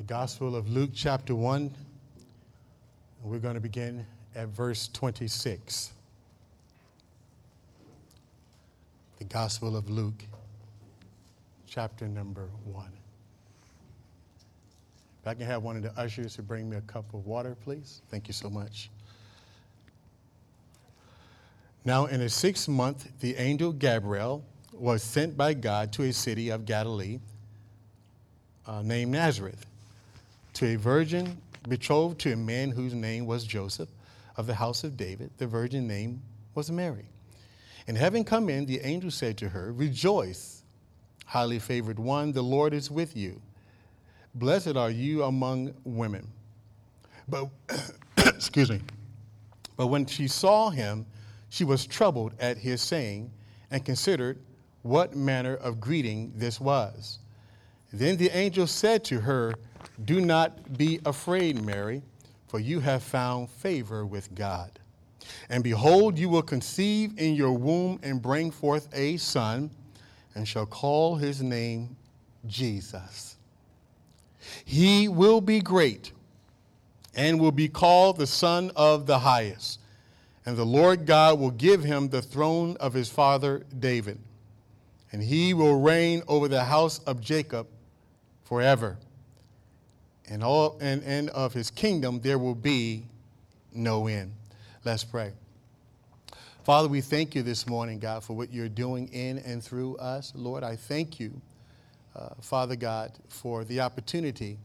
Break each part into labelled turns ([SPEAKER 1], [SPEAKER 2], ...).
[SPEAKER 1] the Gospel of Luke, chapter 1. We're going to begin at verse 26. The Gospel of Luke, chapter number 1. If I can have one of the ushers to bring me a cup of water, please. Thank you so much. Now, in the sixth month, the angel Gabriel was sent by God to a city of Galilee uh, named Nazareth to a virgin betrothed to a man whose name was Joseph of the house of David. The virgin name was Mary. And having come in, the angel said to her, Rejoice, highly favored one, the Lord is with you. Blessed are you among women. But, excuse me. But when she saw him, she was troubled at his saying and considered what manner of greeting this was. Then the angel said to her, Do not be afraid, Mary, for you have found favor with God. And behold, you will conceive in your womb and bring forth a son, and shall call his name Jesus. He will be great and will be called the Son of the Highest. And the Lord God will give him the throne of his father David. And he will reign over the house of Jacob forever. And, all, and, and of his kingdom there will be no end. Let's pray. Father, we thank you this morning, God, for what you're doing in and through us. Lord, I thank you uh, Father God, for the opportunity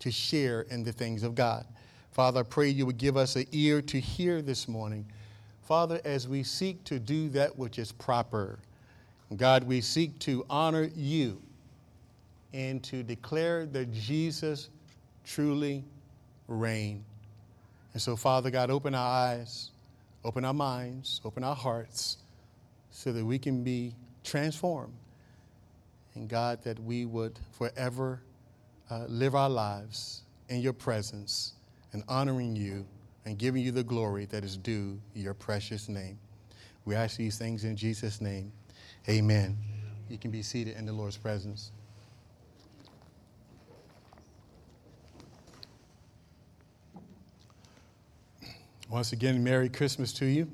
[SPEAKER 1] to share in the things of God. Father, I pray you would give us an ear to hear this morning. Father, as we seek to do that which is proper, God, we seek to honor you and to declare that Jesus truly reign. And so, Father God, open our eyes, open our minds, open our hearts so that we can be transformed and God, that we would forever uh, live our lives in your presence and honoring you and giving you the glory that is due your precious name. We ask these things in Jesus' name. Amen. You can be seated in the Lord's presence. Once again, Merry Christmas to you.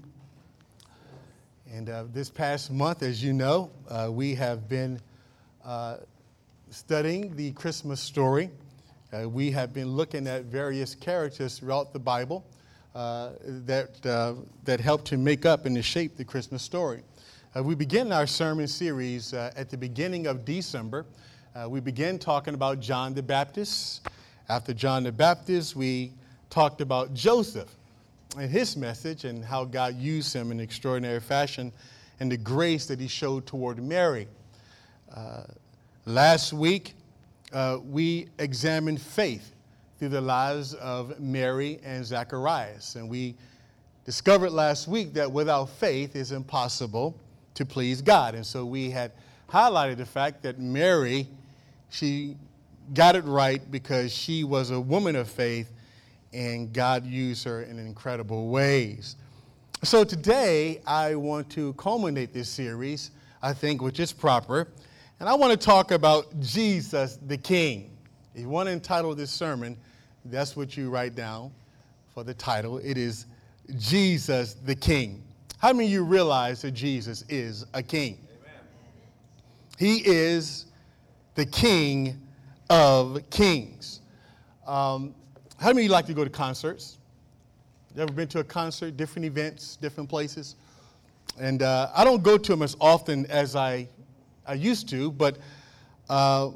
[SPEAKER 1] And uh, this past month, as you know, uh, we have been uh, studying the Christmas story. Uh, we have been looking at various characters throughout the Bible uh, that, uh, that help to make up and to shape the Christmas story. We begin our sermon series at the beginning of December. we began talking about John the Baptist. After John the Baptist, we talked about Joseph and his message and how God used him in extraordinary fashion and the grace that he showed toward Mary. Uh, last week, uh, we examined faith through the lives of Mary and Zacharias. And we discovered last week that without faith, it's impossible to please God. And so we had highlighted the fact that Mary, she got it right because she was a woman of faith and God used her in incredible ways. So today, I want to culminate this series, I think, which is proper and I want to talk about Jesus the King. If you want to entitle this sermon, that's what you write down for the title. It is Jesus the King. How many of you realize that Jesus is a king? Amen. He is the King of kings. Um, how many of you like to go to concerts? You ever been to a concert, different events, different places? And uh, I don't go to them as often as I I used to, but uh,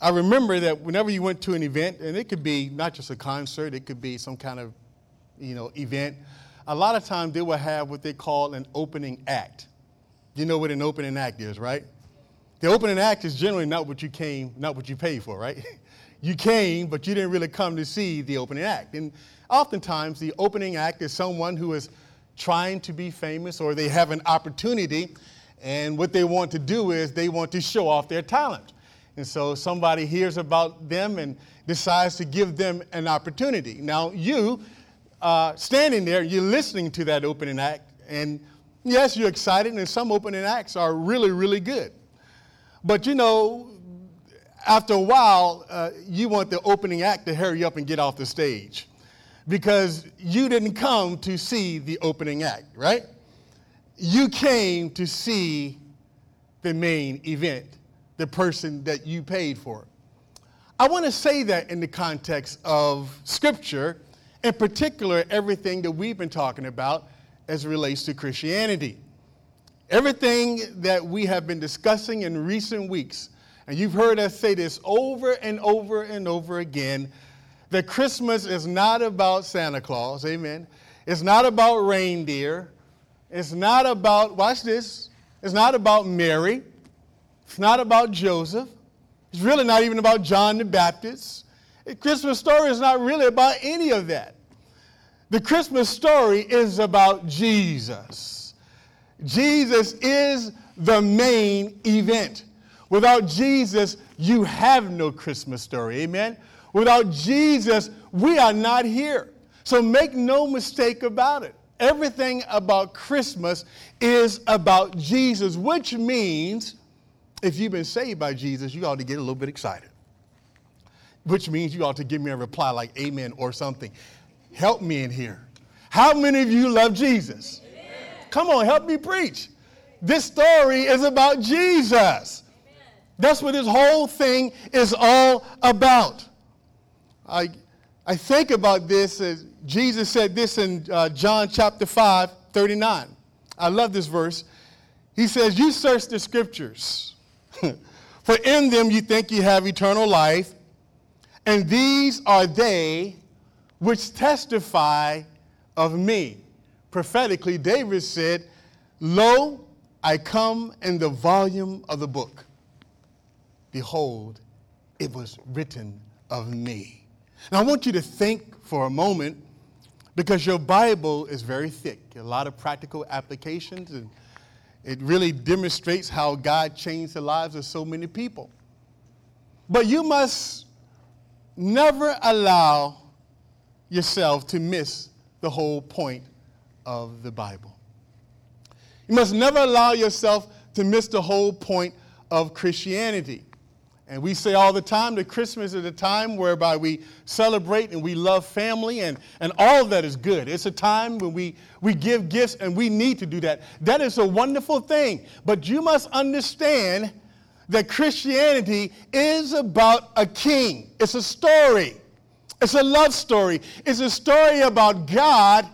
[SPEAKER 1] I remember that whenever you went to an event, and it could be not just a concert, it could be some kind of, you know, event. A lot of times they will have what they call an opening act. You know what an opening act is, right? The opening act is generally not what you came, not what you paid for, right? you came, but you didn't really come to see the opening act. And oftentimes the opening act is someone who is trying to be famous or they have an opportunity and what they want to do is they want to show off their talent. And so somebody hears about them and decides to give them an opportunity. Now, you uh, standing there, you're listening to that opening act, and yes, you're excited, and some opening acts are really, really good. But you know, after a while, uh, you want the opening act to hurry up and get off the stage because you didn't come to see the opening act, right? You came to see the main event, the person that you paid for. I want to say that in the context of Scripture, in particular, everything that we've been talking about as it relates to Christianity. Everything that we have been discussing in recent weeks, and you've heard us say this over and over and over again, that Christmas is not about Santa Claus, amen. It's not about reindeer. It's not about, watch this, it's not about Mary. It's not about Joseph. It's really not even about John the Baptist. The Christmas story is not really about any of that. The Christmas story is about Jesus. Jesus is the main event. Without Jesus, you have no Christmas story. Amen? Without Jesus, we are not here. So make no mistake about it. Everything about Christmas is about Jesus, which means if you've been saved by Jesus, you ought to get a little bit excited. Which means you ought to give me a reply like amen or something. Help me in here. How many of you love Jesus? Amen. Come on, help me preach. This story is about Jesus. That's what this whole thing is all about. I, I think about this as Jesus said this in uh, John chapter 5, 39. I love this verse. He says, You search the scriptures, for in them you think you have eternal life, and these are they which testify of me. Prophetically, David said, Lo, I come in the volume of the book. Behold, it was written of me. Now, I want you to think for a moment because your Bible is very thick, a lot of practical applications, and it really demonstrates how God changed the lives of so many people. But you must never allow yourself to miss the whole point of the Bible. You must never allow yourself to miss the whole point of Christianity. And we say all the time that Christmas is a time whereby we celebrate and we love family, and, and all that is good. It's a time when we, we give gifts, and we need to do that. That is a wonderful thing. But you must understand that Christianity is about a king, it's a story, it's a love story, it's a story about God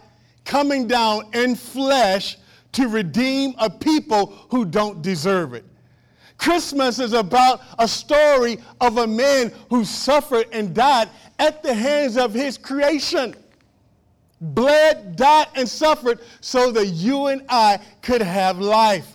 [SPEAKER 1] coming down in flesh to redeem a people who don't deserve it. Christmas is about a story of a man who suffered and died at the hands of his creation. Bled, died, and suffered so that you and I could have life.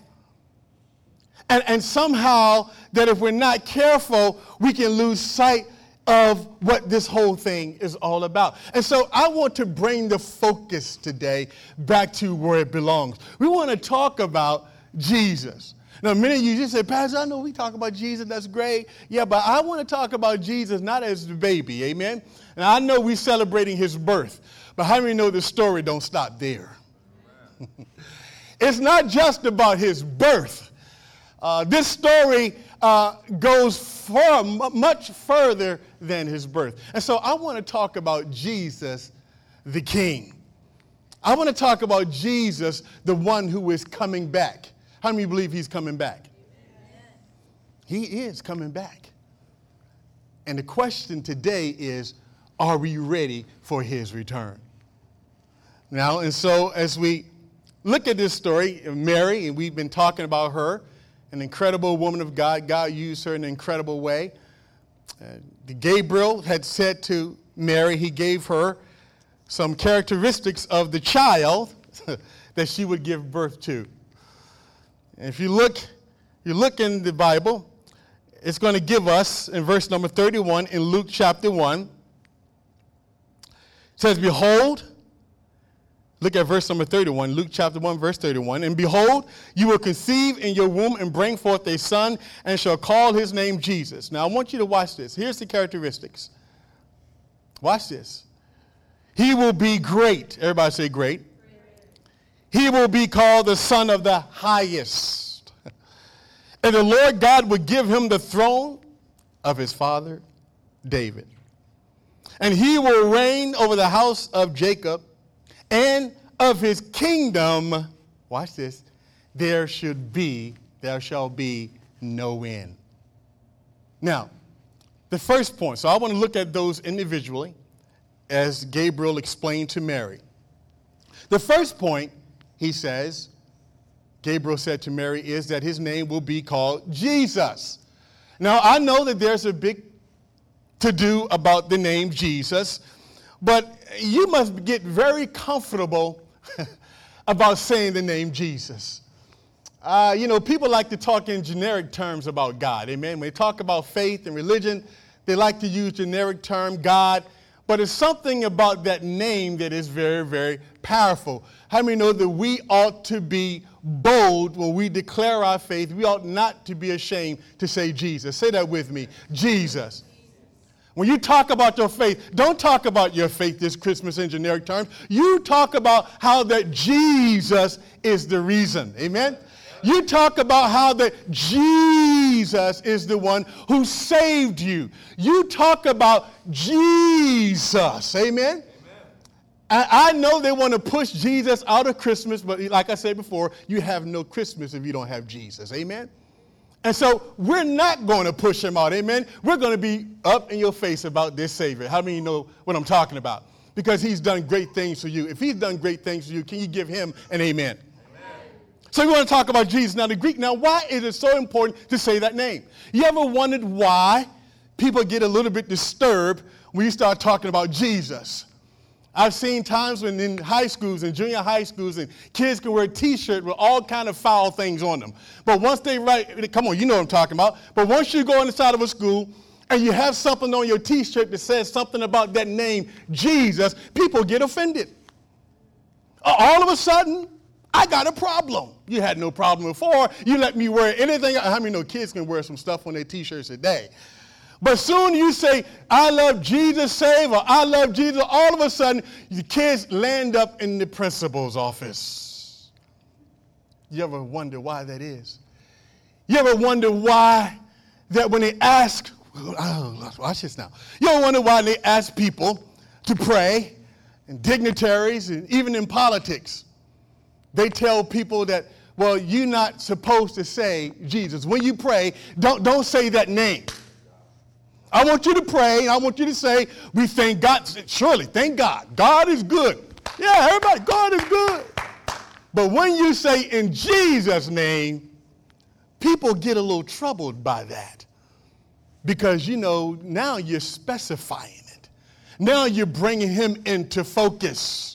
[SPEAKER 1] And, and somehow, that if we're not careful, we can lose sight of what this whole thing is all about. And so I want to bring the focus today back to where it belongs. We want to talk about Jesus. Now, many of you just say, Pastor, I know we talk about Jesus, that's great. Yeah, but I want to talk about Jesus not as the baby, amen? And I know we're celebrating his birth, but how many know the story don't stop there? it's not just about his birth. Uh, this story uh, goes far, much further than his birth. And so I want to talk about Jesus, the King. I want to talk about Jesus, the one who is coming back. How many believe he's coming back? He is coming back. And the question today is are we ready for his return? Now, and so as we look at this story of Mary, and we've been talking about her, an incredible woman of God, God used her in an incredible way. Uh, Gabriel had said to Mary, he gave her some characteristics of the child that she would give birth to. If you look, you look in the Bible, it's going to give us in verse number 31 in Luke chapter 1. It says, Behold, look at verse number 31, Luke chapter 1, verse 31. And behold, you will conceive in your womb and bring forth a son, and shall call his name Jesus. Now I want you to watch this. Here's the characteristics. Watch this. He will be great. Everybody say great. He will be called the Son of the Highest. And the Lord God would give him the throne of his father David. And he will reign over the house of Jacob and of his kingdom. Watch this. There should be, there shall be no end. Now, the first point, so I want to look at those individually as Gabriel explained to Mary. The first point, he says, Gabriel said to Mary, is that his name will be called Jesus. Now, I know that there's a big to do about the name Jesus, but you must get very comfortable about saying the name Jesus. Uh, you know, people like to talk in generic terms about God. Amen. When they talk about faith and religion, they like to use generic term God. But it's something about that name that is very, very powerful. How many know that we ought to be bold when we declare our faith? We ought not to be ashamed to say Jesus. Say that with me Jesus. When you talk about your faith, don't talk about your faith this Christmas in generic terms. You talk about how that Jesus is the reason. Amen? You talk about how that Jesus is the one who saved you. You talk about Jesus. Amen? I know they want to push Jesus out of Christmas, but like I said before, you have no Christmas if you don't have Jesus. Amen? And so we're not going to push him out. Amen? We're going to be up in your face about this Savior. How many you know what I'm talking about? Because he's done great things for you. If he's done great things for you, can you give him an amen? So we want to talk about Jesus. Now, the Greek, now, why is it so important to say that name? You ever wondered why people get a little bit disturbed when you start talking about Jesus? I've seen times when in high schools and junior high schools and kids can wear t-shirts with all kind of foul things on them. But once they write, come on, you know what I'm talking about. But once you go inside of a school and you have something on your t-shirt that says something about that name, Jesus, people get offended. All of a sudden, I got a problem. You had no problem before. You let me wear anything. How many know kids can wear some stuff on their t-shirts today? But soon you say, I love Jesus, Savior. I love Jesus, all of a sudden, the kids land up in the principal's office. You ever wonder why that is? You ever wonder why that when they ask, oh, watch this now. You ever wonder why they ask people to pray, and dignitaries, and even in politics? They tell people that, well, you're not supposed to say Jesus. When you pray, don't, don't say that name. I want you to pray, and I want you to say, we thank God. Surely, thank God. God is good. Yeah, everybody, God is good. But when you say in Jesus' name, people get a little troubled by that. Because, you know, now you're specifying it. Now you're bringing him into focus.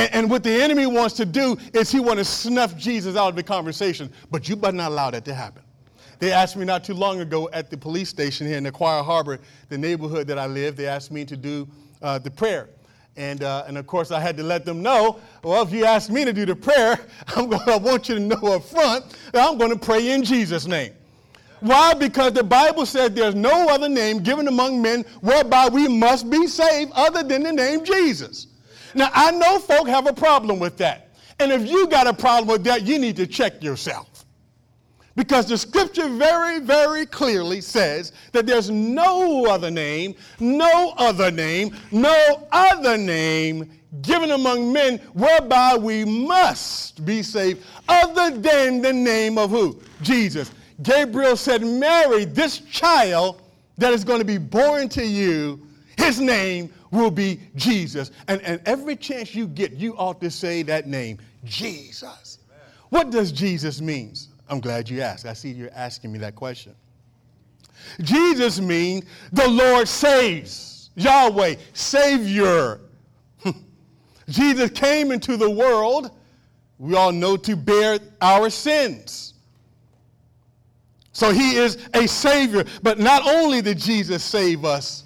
[SPEAKER 1] And, and, what the enemy wants to do is he wants to snuff Jesus out of the conversation. But you better not allow that to happen. They asked me not too long ago at the police station here in Aquia Harbor, the neighborhood that I live, they asked me to do uh, the prayer. And, uh, and of course, I had to let them know, well, if you ask me to do the prayer, I'm gonna, I want you to know up front that I'm going to pray in Jesus' name. Why? Because the Bible says there's no other name given among men whereby we must be saved other than the name Jesus. Now, I know folk have a problem with that. And if you got a problem with that, you need to check yourself. Because the scripture very, very clearly says that there's no other name, no other name, no other name given among men whereby we must be saved other than the name of who? Jesus. Gabriel said, Mary, this child that is going to be born to you, his name will be Jesus. And, and every chance you get, you ought to say that name, Jesus. Amen. What does Jesus mean? I'm glad you asked. I see you're asking me that question. Jesus means the Lord saves. Yahweh, Savior. Jesus came into the world, we all know, to bear our sins. So he is a Savior. But not only did Jesus save us,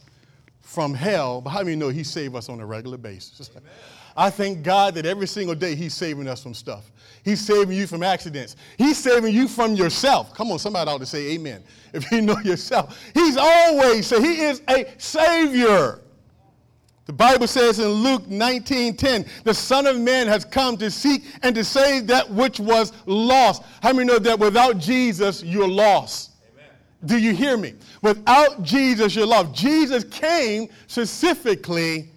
[SPEAKER 1] from hell, but how many know He saved us on a regular basis? I thank God that every single day He's saving us from stuff. He's saving you from accidents. He's saving you from yourself. Come on, somebody ought to say amen. If you know yourself, He's always, so He is a Savior. The Bible says in Luke 19:10, the Son of Man has come to seek and to save that which was lost. How many know that without Jesus, you're lost? Do you hear me? Without Jesus, you're lost. Jesus came specifically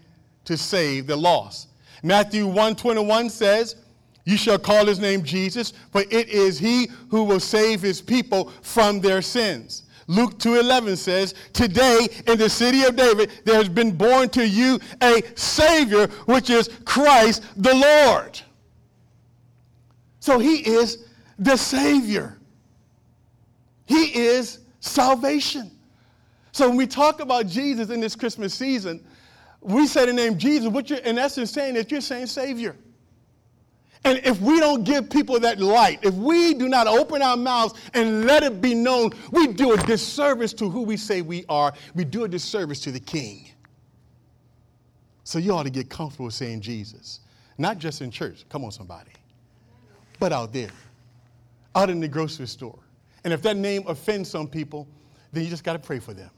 [SPEAKER 1] to save the lost. Matthew 121 says, You shall call his name Jesus, for it is he who will save his people from their sins. Luke 2:11 says, "Today in the city of David there has been born to you a savior which is Christ the Lord." So he is the savior. He is salvation. So when we talk about Jesus in this Christmas season, we say the name Jesus, what you're in essence saying is you're saying Savior. And if we don't give people that light, if we do not open our mouths and let it be known, we do a disservice to who we say we are. We do a disservice to the King. So you ought to get comfortable saying Jesus, not just in church. Come on, somebody. But out there, out in the grocery store. And if that name offends some people, then you just got to pray for them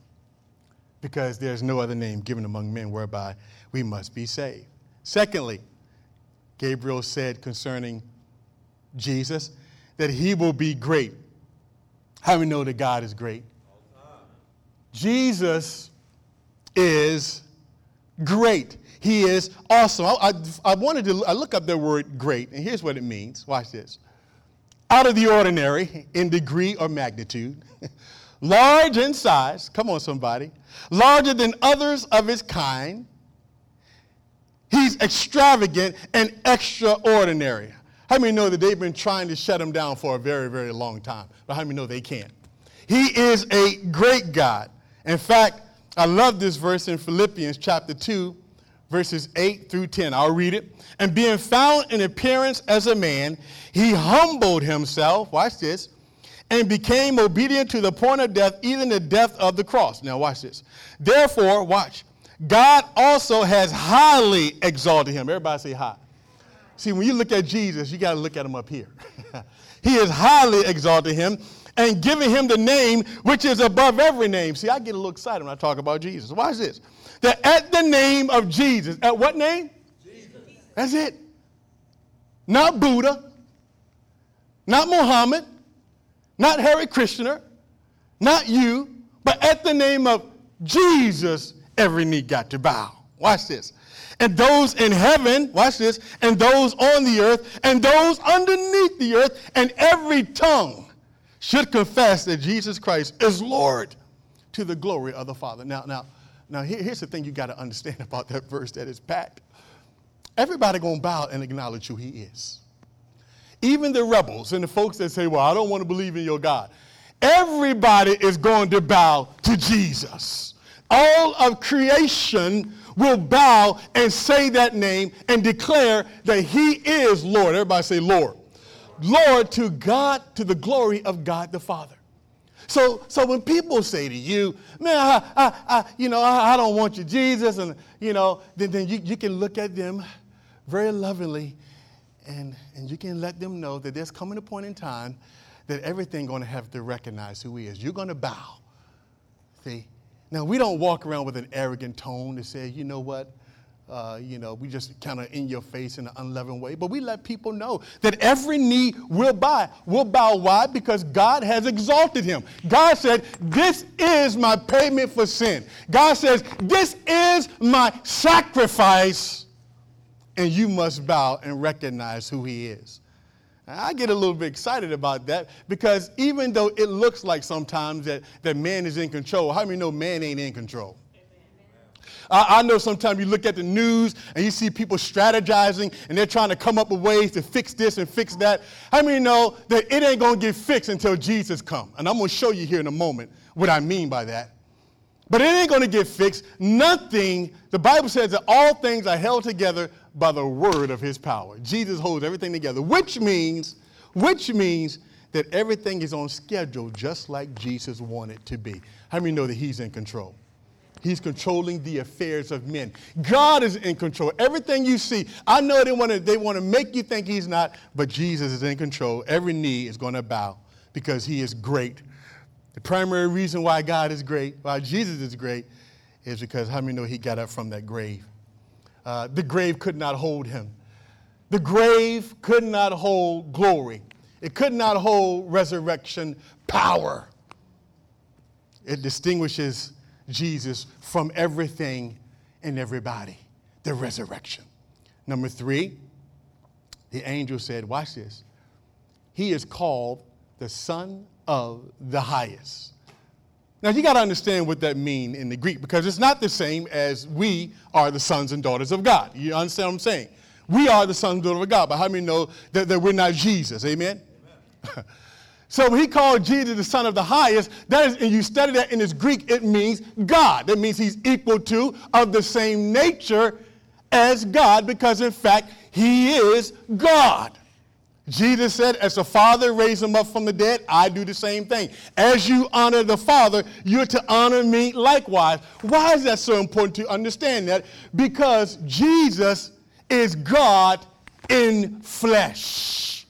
[SPEAKER 1] because there's no other name given among men whereby we must be saved. Secondly, Gabriel said concerning Jesus that he will be great. How do we know that God is great? Jesus is great. He is awesome. I, I, I, wanted to I look up the word great, and here's what it means. Watch this. Out of the ordinary in degree or magnitude, large in size, come on, somebody, larger than others of his kind. He's extravagant and extraordinary. How many know that they've been trying to shut him down for a very, very long time? But how many know they can't? He is a great God. In fact, I love this verse in Philippians chapter 2, verses 8 through 10. I'll read it. And being found in appearance as a man, he humbled himself, watch this, and became obedient to the point of death, even the death of the cross. Now, watch this. Therefore, watch, God also has highly exalted him. Everybody say hi. See, when you look at Jesus, you got to look at him up here. he has highly exalted him and given him the name which is above every name. See, I get a little excited when I talk about Jesus. Watch this. That at the name of Jesus, at what name? Jesus. That's it. Not Buddha, not Muhammad, not Hare Krishna, not you, but at the name of Jesus, every knee got to bow. Watch this. And those in heaven, watch this, and those on the earth, and those underneath the earth, and every tongue should confess that Jesus Christ is Lord to the glory of the Father. Now, now, now here, here's the thing you got to understand about that verse that is packed. Everybody gonna bow and acknowledge who he is. Even the rebels and the folks that say, well, I don't want to believe in your God. Everybody is going to bow to Jesus. All of creation will bow and say that name and declare that he is Lord. Everybody say Lord. Lord to God, to the glory of God the Father. So, so when people say to you, man, I, I, I you know, I, I, don't want you, Jesus, and, you know, then, then you, you can look at them very lovingly and, and you can let them know that there's coming a point in time that everything going to have to recognize who he is. You're going to bow. See? Now, we don't walk around with an arrogant tone to say, you know what? Uh, you know, we just kind of in your face in an unloving way. But we let people know that every knee will bow. Will bow. Why? Because God has exalted him. God said, This is my payment for sin. God says, This is my sacrifice and you must bow and recognize who he is. I get a little bit excited about that because even though it looks like sometimes that, that man is in control, how many know man ain't in control? I, know sometimes you look at the news and you see people strategizing and they're trying to come up with ways to fix this and fix that. How many know that it ain't going to get fixed until Jesus comes? And I'm going to show you here in a moment what I mean by that. But it ain't going to get fixed. Nothing, the Bible says that all things are held together by the word of his power. Jesus holds everything together, which means, which means that everything is on schedule just like Jesus wanted to be. How many know that he's in control? He's controlling the affairs of men. God is in control. Everything you see, I know they want to they want to make you think he's not, but Jesus is in control. Every knee is going to bow because he is great. The primary reason why God is great, why Jesus is great, is because how many know he got up from that grave? Uh, the grave could not hold him. The grave could not hold glory. It could not hold resurrection power. It distinguishes Jesus from everything and everybody. The resurrection. Number three, the angel said, Watch this. He is called the Son of the Highest. Now you got to understand what that means in the Greek because it's not the same as we are the sons and daughters of God. You understand what I'm saying? We are the sons and daughters of God, but how many know that, that we're not Jesus? Amen? Amen. so when he called Jesus the Son of the Highest, that is, and you study that in his Greek, it means God. That means he's equal to, of the same nature as God, because in fact, he is God. Jesus said, As the Father raised him up from the dead, I do the same thing. As you honor the Father, you're to honor me likewise. Why is that so important to understand that? Because Jesus is God in flesh.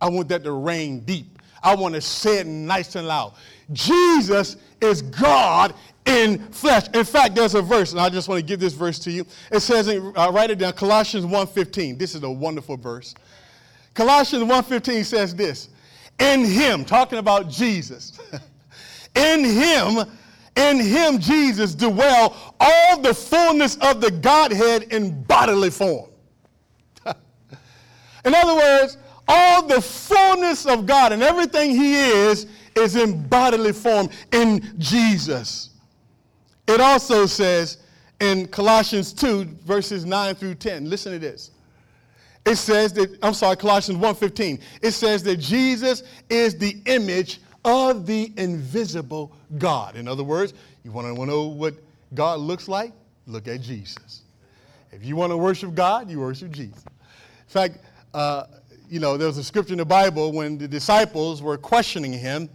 [SPEAKER 1] I want that to ring deep. I want to say it nice and loud. Jesus is God in flesh. In fact, there's a verse, and I just want to give this verse to you. It says, uh, write it down, Colossians 1.15. This is a wonderful verse. Colossians 1.15 says this, in him, talking about Jesus, in him, in him, Jesus, dwell all the fullness of the Godhead in bodily form. in other words, all the fullness of God and everything he is, is in bodily form in Jesus. It also says in Colossians 2, verses 9 through 10, listen to this. It says that, I'm sorry, Colossians 1.15. It says that Jesus is the image of the invisible God. In other words, you want to know what God looks like? Look at Jesus. If you want to worship God, you worship Jesus. In fact, uh, you know, there was a scripture in the Bible when the disciples were questioning him,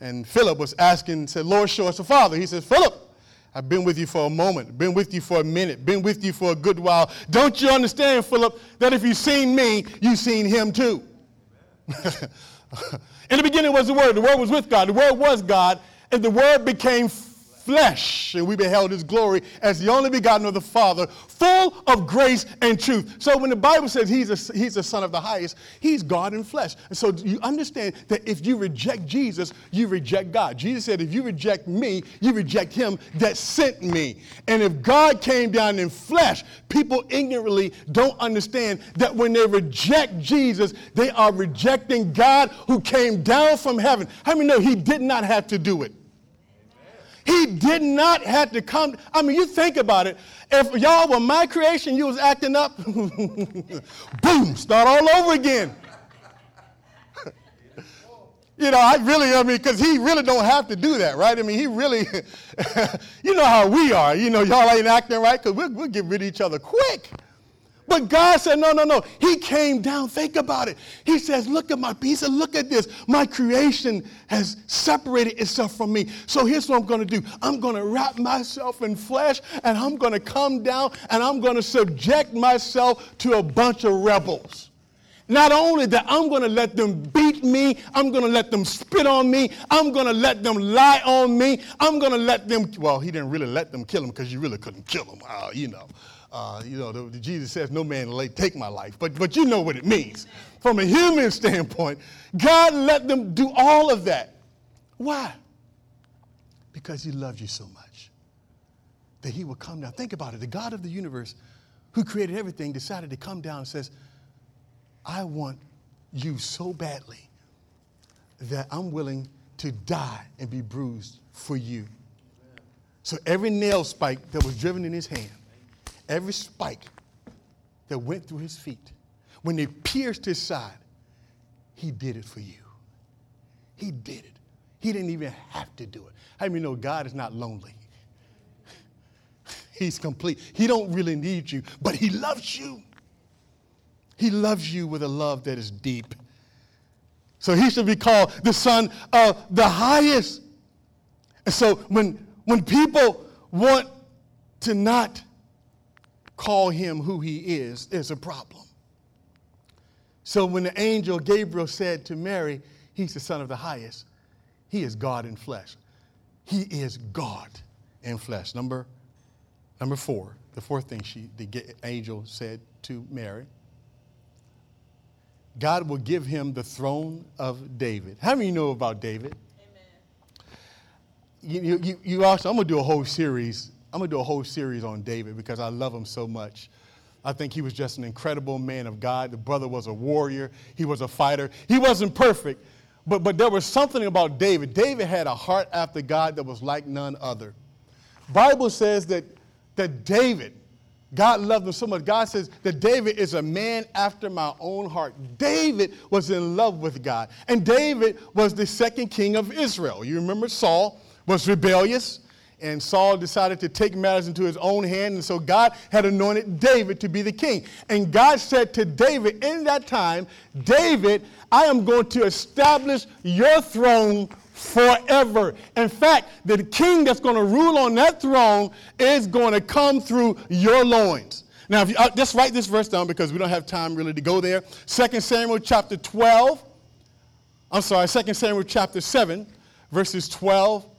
[SPEAKER 1] and Philip was asking, said, Lord, show us the Father. He says, Philip, I've been with you for a moment, been with you for a minute, been with you for a good while. Don't you understand, Philip, that if you've seen me, you've seen him too? In the beginning was the Word, the Word was with God, the Word was God, and the Word became flesh, and we beheld his glory as the only begotten of the Father, full of grace and truth. So when the Bible says he's a, he's a son of the highest, he's God in flesh. And so you understand that if you reject Jesus, you reject God. Jesus said, if you reject me, you reject him that sent me. And if God came down in flesh, people ignorantly don't understand that when they reject Jesus, they are rejecting God who came down from heaven. How many know he did not have to do it? He did not have to come. I mean, you think about it. If y'all were my creation, you was acting up, boom, start all over again. you know, I really, I mean, because he really don't have to do that, right? I mean, he really, you know how we are. You know, y'all ain't acting right because we'll, we'll get rid of each other quick. But God said, no, no, no. He came down. Think about it. He says, look at my piece. Look at this. My creation has separated itself from me. So here's what I'm going to do. I'm going to wrap myself in flesh and I'm going to come down and I'm going to subject myself to a bunch of rebels. Not only that, I'm going to let them beat me. I'm going to let them spit on me. I'm going to let them lie on me. I'm going to let them, well, he didn't really let them kill him because you really couldn't kill him, uh, you know. Uh, you know, the, the Jesus says, no man lay take my life. But, but you know what it means. From a human standpoint, God let them do all of that. Why? Because he loves you so much that he will come down. Think about it. The God of the universe who created everything decided to come down and says, I want you so badly that I'm willing to die and be bruised for you. So every nail spike that was driven in his hand, every spike that went through his feet, when they pierced his side, he did it for you. He did it. He didn't even have to do it. How do you know God is not lonely? He's complete. He don't really need you, but he loves you. He loves you with a love that is deep. So he should be called the son of the highest. And so when, when people want to not call him who he is, there's a problem. So when the angel Gabriel said to Mary, He's the Son of the highest, he is God in flesh. He is God in flesh. Number, number four, the fourth thing she, the angel said to Mary, God will give him the throne of David. How many you know about David? Amen. you, you, you also, I'm going to do a whole series. I'm going to do a whole series on David because I love him so much. I think he was just an incredible man of God. The brother was a warrior, he was a fighter. He wasn't perfect, but, but there was something about David. David had a heart after God that was like none other. Bible says that, that David, God loved him so much. God says that David is a man after my own heart. David was in love with God. And David was the second king of Israel. You remember Saul was rebellious, and Saul decided to take matters into his own hand. And so God had anointed David to be the king. And God said to David in that time, David, I am going to establish your throne forever. In fact, the king that's going to rule on that throne is going to come through your loins. Now, if you, uh, just write this verse down because we don't have time really to go there. 2 Samuel chapter 12. I'm sorry, 2 Samuel chapter 7, verses 12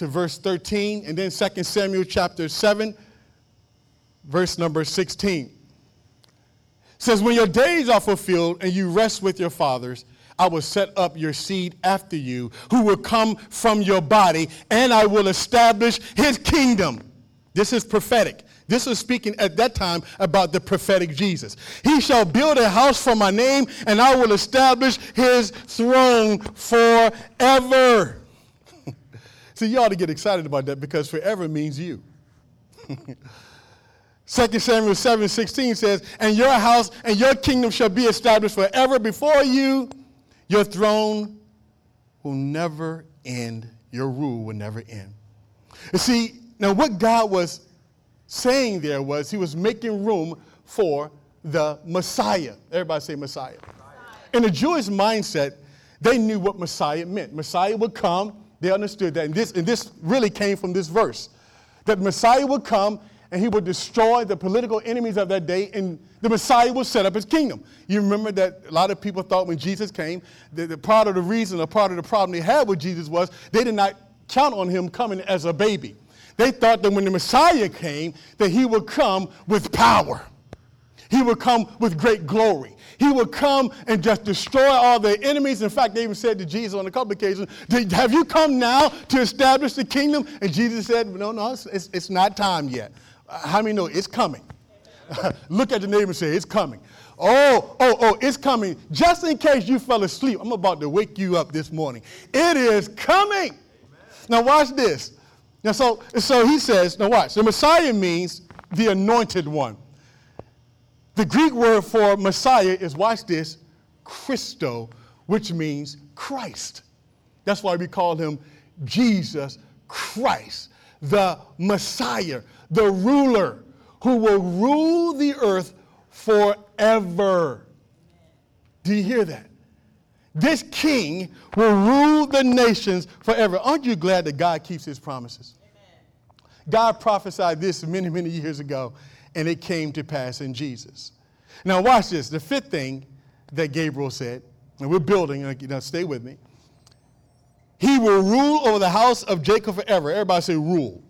[SPEAKER 1] to verse 13, and then 2 Samuel chapter 7, verse number 16. It says, When your days are fulfilled and you rest with your fathers, I will set up your seed after you, who will come from your body, and I will establish his kingdom. This is prophetic. This is speaking at that time about the prophetic Jesus. He shall build a house for my name, and I will establish his throne forever. See, you ought to get excited about that because forever means you. 2 Samuel 7 16 says, And your house and your kingdom shall be established forever before you your throne will never end. Your rule will never end. You see, now what God was saying there was he was making room for the Messiah. Everybody say Messiah. Messiah. In the Jewish mindset, they knew what Messiah meant. Messiah would come, they understood that. And this, and this really came from this verse that the Messiah would come and he would destroy the political enemies of that day, and the Messiah would set up his kingdom. You remember that a lot of people thought when Jesus came, that the part of the reason or part of the problem they had with Jesus was they did not count on him coming as a baby. They thought that when the Messiah came, that he would come with power. He would come with great glory. He would come and just destroy all their enemies. In fact, they even said to Jesus on a couple occasions, Have you come now to establish the kingdom? And Jesus said, No, no, it's, it's, it's not time yet. Uh, how many know it's coming? Look at the neighbor and say, It's coming. Oh, oh, oh, it's coming. Just in case you fell asleep, I'm about to wake you up this morning. It is coming. Amen. Now, watch this. Now, so, so he says, now watch. The Messiah means the anointed one. The Greek word for Messiah is, watch this, Christo, which means Christ. That's why we call him Jesus Christ, the Messiah, the ruler who will rule the earth forever. Do you hear that? This king will rule the nations forever. Aren't you glad that God keeps his promises? God prophesied this many, many years ago, and it came to pass in Jesus. Now, watch this. The fifth thing that Gabriel said, and we're building, now stay with me. He will rule over the house of Jacob forever. Everybody say, rule.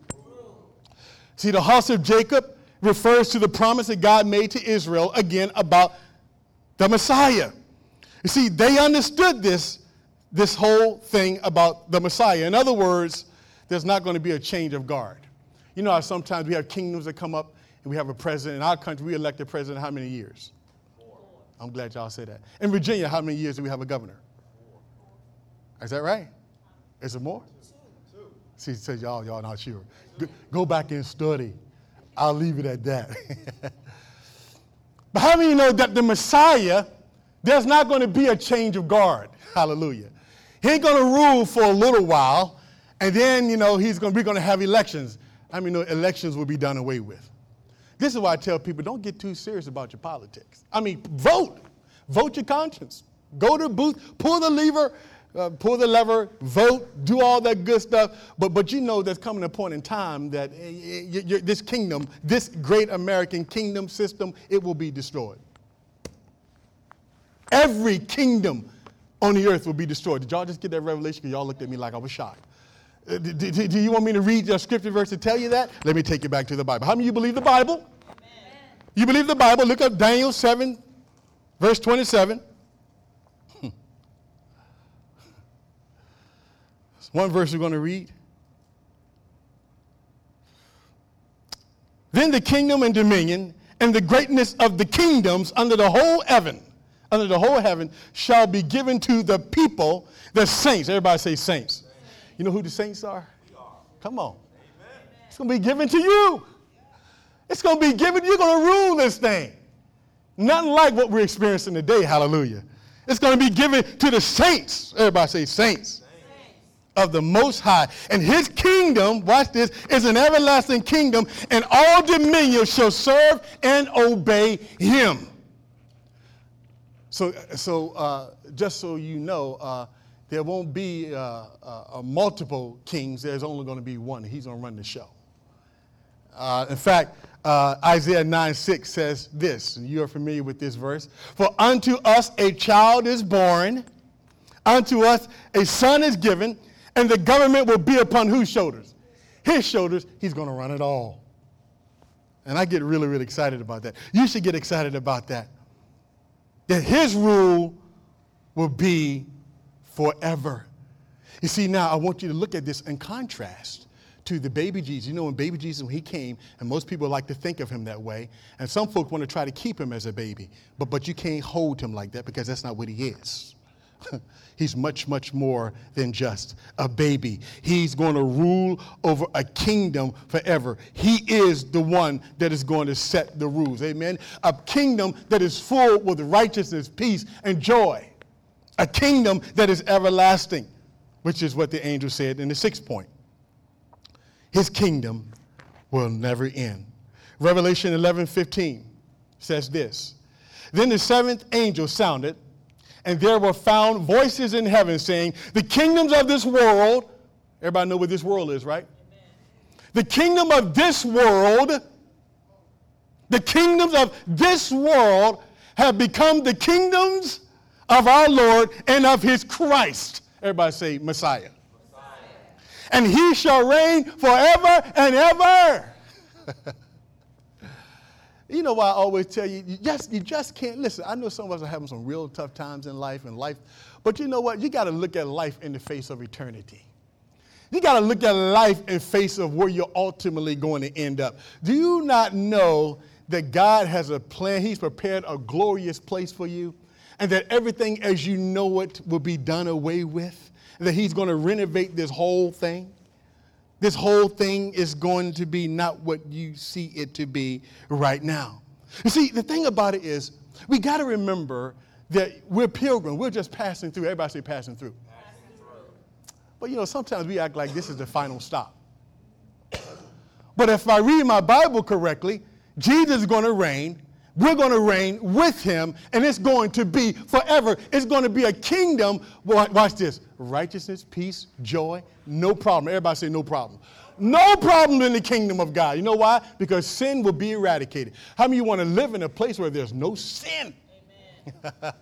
[SPEAKER 1] See, the house of Jacob refers to the promise that God made to Israel again about the Messiah. You see, they understood this, this whole thing about the Messiah. In other words, there's not going to be a change of guard. You know how sometimes we have kingdoms that come up and we have a president. In our country, we elect a president how many years? Four. I'm glad y'all say that. In Virginia, how many years do we have a governor? Four. Is that right? Is it more? Two. She says y'all, y'all not sure. Go back and study. I'll leave it at that. but how many you know that the Messiah, there's not going to be a change of guard? Hallelujah. He ain't going to rule for a little while, and then, you know, he's going to, be going to have elections. I mean, elections will be done away with. This is why I tell people don't get too serious about your politics. I mean, vote. Vote your conscience. Go to the booth, pull the lever, uh, pull the lever, vote, do all that good stuff. But, but you know there's coming a point in time that uh, this kingdom, this great American kingdom system, it will be destroyed. Every kingdom on the earth will be destroyed. Did y'all just get that revelation? Because y'all looked at me like I was shocked. Uh, do, do, do, you want me to read a scripture verse to tell you that? Let me take you back to the Bible. How many of you believe the Bible? Amen. You believe the Bible? Look up Daniel 7, verse 27. One verse we're going to read. Then the kingdom and dominion and the greatness of the kingdoms under the whole heaven, under the whole heaven, shall be given to the people, the saints. Everybody say saints you know who the saints are? Come on. It's going to be given to you. It's going to be given, you're going to rule this thing. Nothing like what we're experiencing today, hallelujah. It's going to be given to the saints. Everybody say saints of the Most High. And his kingdom, watch this, is an everlasting kingdom, and all dominion shall serve and obey him. So, so uh, just so you know, uh, there won't be uh, uh multiple kings. There's only going to be one. He's going to run the show. Uh, in fact, uh, Isaiah 9 6 says this, and you are familiar with this verse For unto us a child is born, unto us a son is given and the government will be upon whose shoulders? His shoulders. He's going to run it all. And I get really, really excited about that. You should get excited about that. That his rule will be forever. You see, now I want you to look at this in contrast to the baby Jesus. You know, when baby Jesus, when he came, and most people like to think of him that way, and some folk want to try to keep him as a baby, but, but you can't hold him like that because that's not what he is. He's much, much more than just a baby. He's going to rule over a kingdom forever. He is the one that is going to set the rules. Amen. A kingdom that is full with righteousness, peace, and joy. A kingdom that is everlasting, which is what the angel said in the sixth point. His kingdom will never end. Revelation 11 15 says this Then the seventh angel sounded and there were found voices in heaven saying, The kingdoms of this world, everybody know what this world is, right? Amen. The kingdom of this world, the kingdoms of this world have become the kingdoms of our Lord and of his Christ. Everybody say Messiah. Messiah. And he shall reign forever and ever. You know why I always tell you, you just, you just can't listen. I know some of us are having some real tough times in life and life, but you know what? You got to look at life in the face of eternity. You got to look at life in face of where you're ultimately going to end up. Do you not know that God has a plan? He's prepared a glorious place for you, and that everything as you know it will be done away with, that He's going to renovate this whole thing? this whole thing is going to be not what you see it to be right now. You see, the thing about it is, we got to remember that we're pilgrims. We're just passing through. Everybody say passing through. passing through. But you know, sometimes we act like this is the final stop. But if I read my Bible correctly, Jesus is going to reign we're going to reign with him, and it's going to be forever. It's going to be a kingdom. Watch this righteousness, peace, joy, no problem. Everybody say no problem. No problem in the kingdom of God. You know why? Because sin will be eradicated. How many you want to live in a place where there's no sin?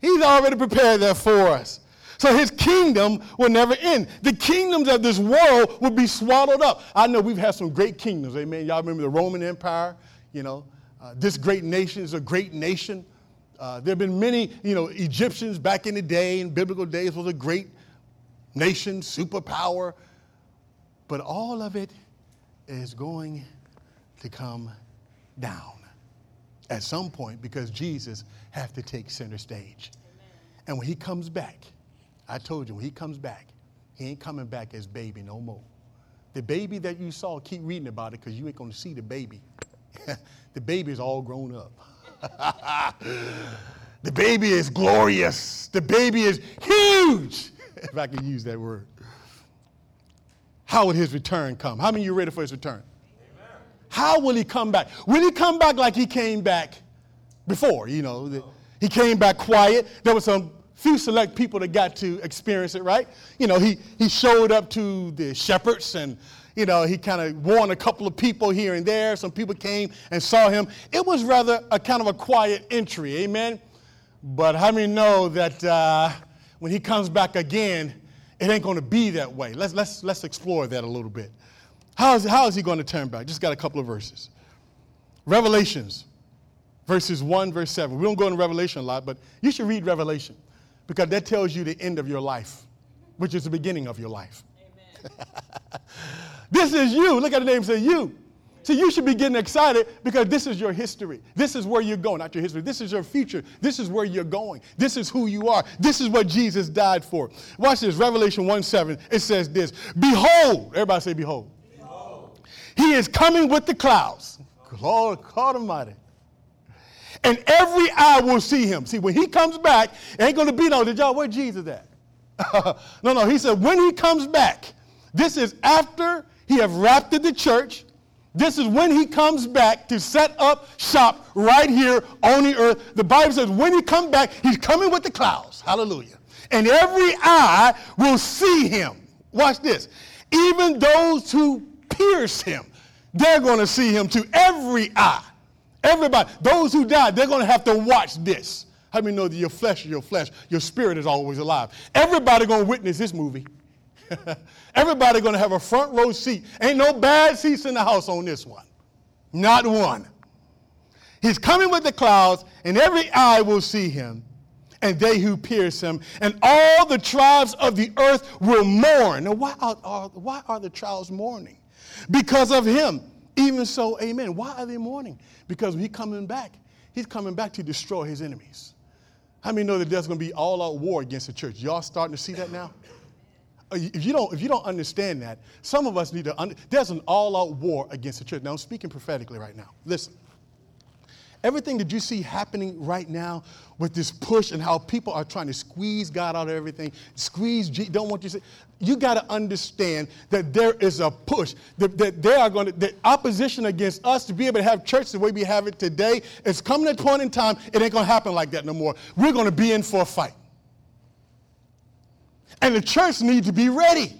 [SPEAKER 1] He's already prepared that for us. So his kingdom will never end. The kingdoms of this world will be swallowed up. I know we've had some great kingdoms. Amen. Y'all remember the Roman Empire? You know, uh, this great nation is a great nation. Uh, there have been many, you know, Egyptians back in the day, in biblical days, was a great nation, superpower. But all of it is going to come down at some point because Jesus has to take center stage. Amen. And when he comes back, I told you, when he comes back, he ain't coming back as baby no more. The baby that you saw, keep reading about it because you ain't going to see the baby. the baby is all grown up. the baby is glorious. The baby is huge, if I can use that word. How will his return come? How many of you ready for his return? Amen. How will he come back? Will he come back like he came back before? You know, the, he came back quiet. There were some few select people that got to experience it, right? You know, he, he showed up to the shepherds and you know, he kind of warned a couple of people here and there. Some people came and saw him. It was rather a kind of a quiet entry, amen? But how many know that uh, when he comes back again, it ain't going to be that way? Let's, let's, let's explore that a little bit. How is, how is he going to turn back? Just got a couple of verses. Revelations, verses 1, verse 7. We don't go into Revelation a lot, but you should read Revelation because that tells you the end of your life, which is the beginning of your life. This is you. Look at the name say you. See, you should be getting excited because this is your history. This is where you're going, not your history. This is your future. This is where you're going. This is who you are. This is what Jesus died for. Watch this, Revelation 1 7. It says this Behold, everybody say, Behold. Behold. He is coming with the clouds. Lord God Almighty. And every eye will see him. See, when he comes back, ain't going to be no, did y'all, where Jesus at? no, no, he said, when he comes back, this is after he have raptured the church. This is when he comes back to set up shop right here on the earth. The Bible says when he comes back, he's coming with the clouds. Hallelujah. And every eye will see him. Watch this. Even those who pierce him, they're going to see him too. Every eye. Everybody. Those who died, they're going to have to watch this. How many know that your flesh is your flesh? Your spirit is always alive. Everybody going to witness this movie. Everybody going to have a front row seat. Ain't no bad seats in the house on this one. Not one. He's coming with the clouds, and every eye will see him, and they who pierce him, and all the tribes of the earth will mourn. Now, why are, why are the tribes mourning? Because of him. Even so, amen. Why are they mourning? Because he's coming back. He's coming back to destroy his enemies. How many know that there's going to be all out war against the church? Y'all starting to see that now? Uh, if you don't, if you don't understand that, some of us need to. There's an all-out war against the church. Now I'm speaking prophetically right now. Listen. Everything that you see happening right now with this push and how people are trying to squeeze God out of everything, squeeze, G, don't want you to say, you got to understand that there is a push, that, that they are going to, the opposition against us to be able to have church the way we have it today, it's coming at a point in time, it ain't going to happen like that no more. We're going to be in for a fight. And the church needs to be ready.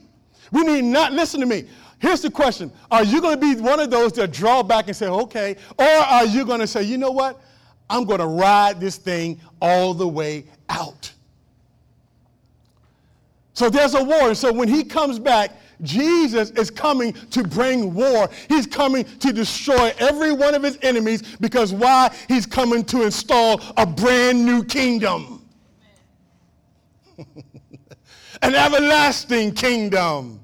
[SPEAKER 1] We need not, listen to me. Here's the question Are you going to be one of those that draw back and say, okay? Or are you going to say, you know what? I'm going to ride this thing all the way out. So there's a war. And so when he comes back, Jesus is coming to bring war. He's coming to destroy every one of his enemies because why? He's coming to install a brand new kingdom. An everlasting kingdom.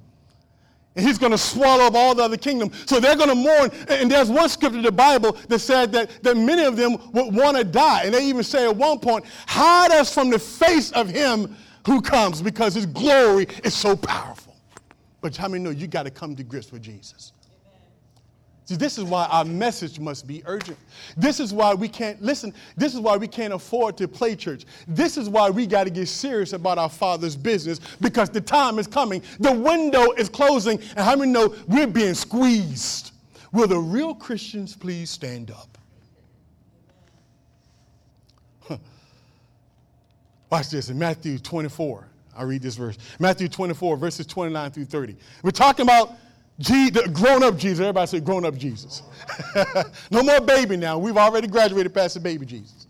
[SPEAKER 1] And he's going to swallow up all the other kingdoms. So they're going to mourn. And there's one scripture in the Bible that said that, that many of them would want to die. And they even say at one point, hide us from the face of him who comes because his glory is so powerful. But how many know you got to come to grips with Jesus? See, this is why our message must be urgent. This is why we can't, listen, this is why we can't afford to play church. This is why we got to get serious about our Father's business because the time is coming. The window is closing, and how many know we're being squeezed? Will the real Christians please stand up? Watch this in Matthew 24. I read this verse. Matthew 24, verses 29 through 30. We're talking about grown up Jesus. Everybody say grown up Jesus. no more baby now. We've already graduated past the baby Jesus.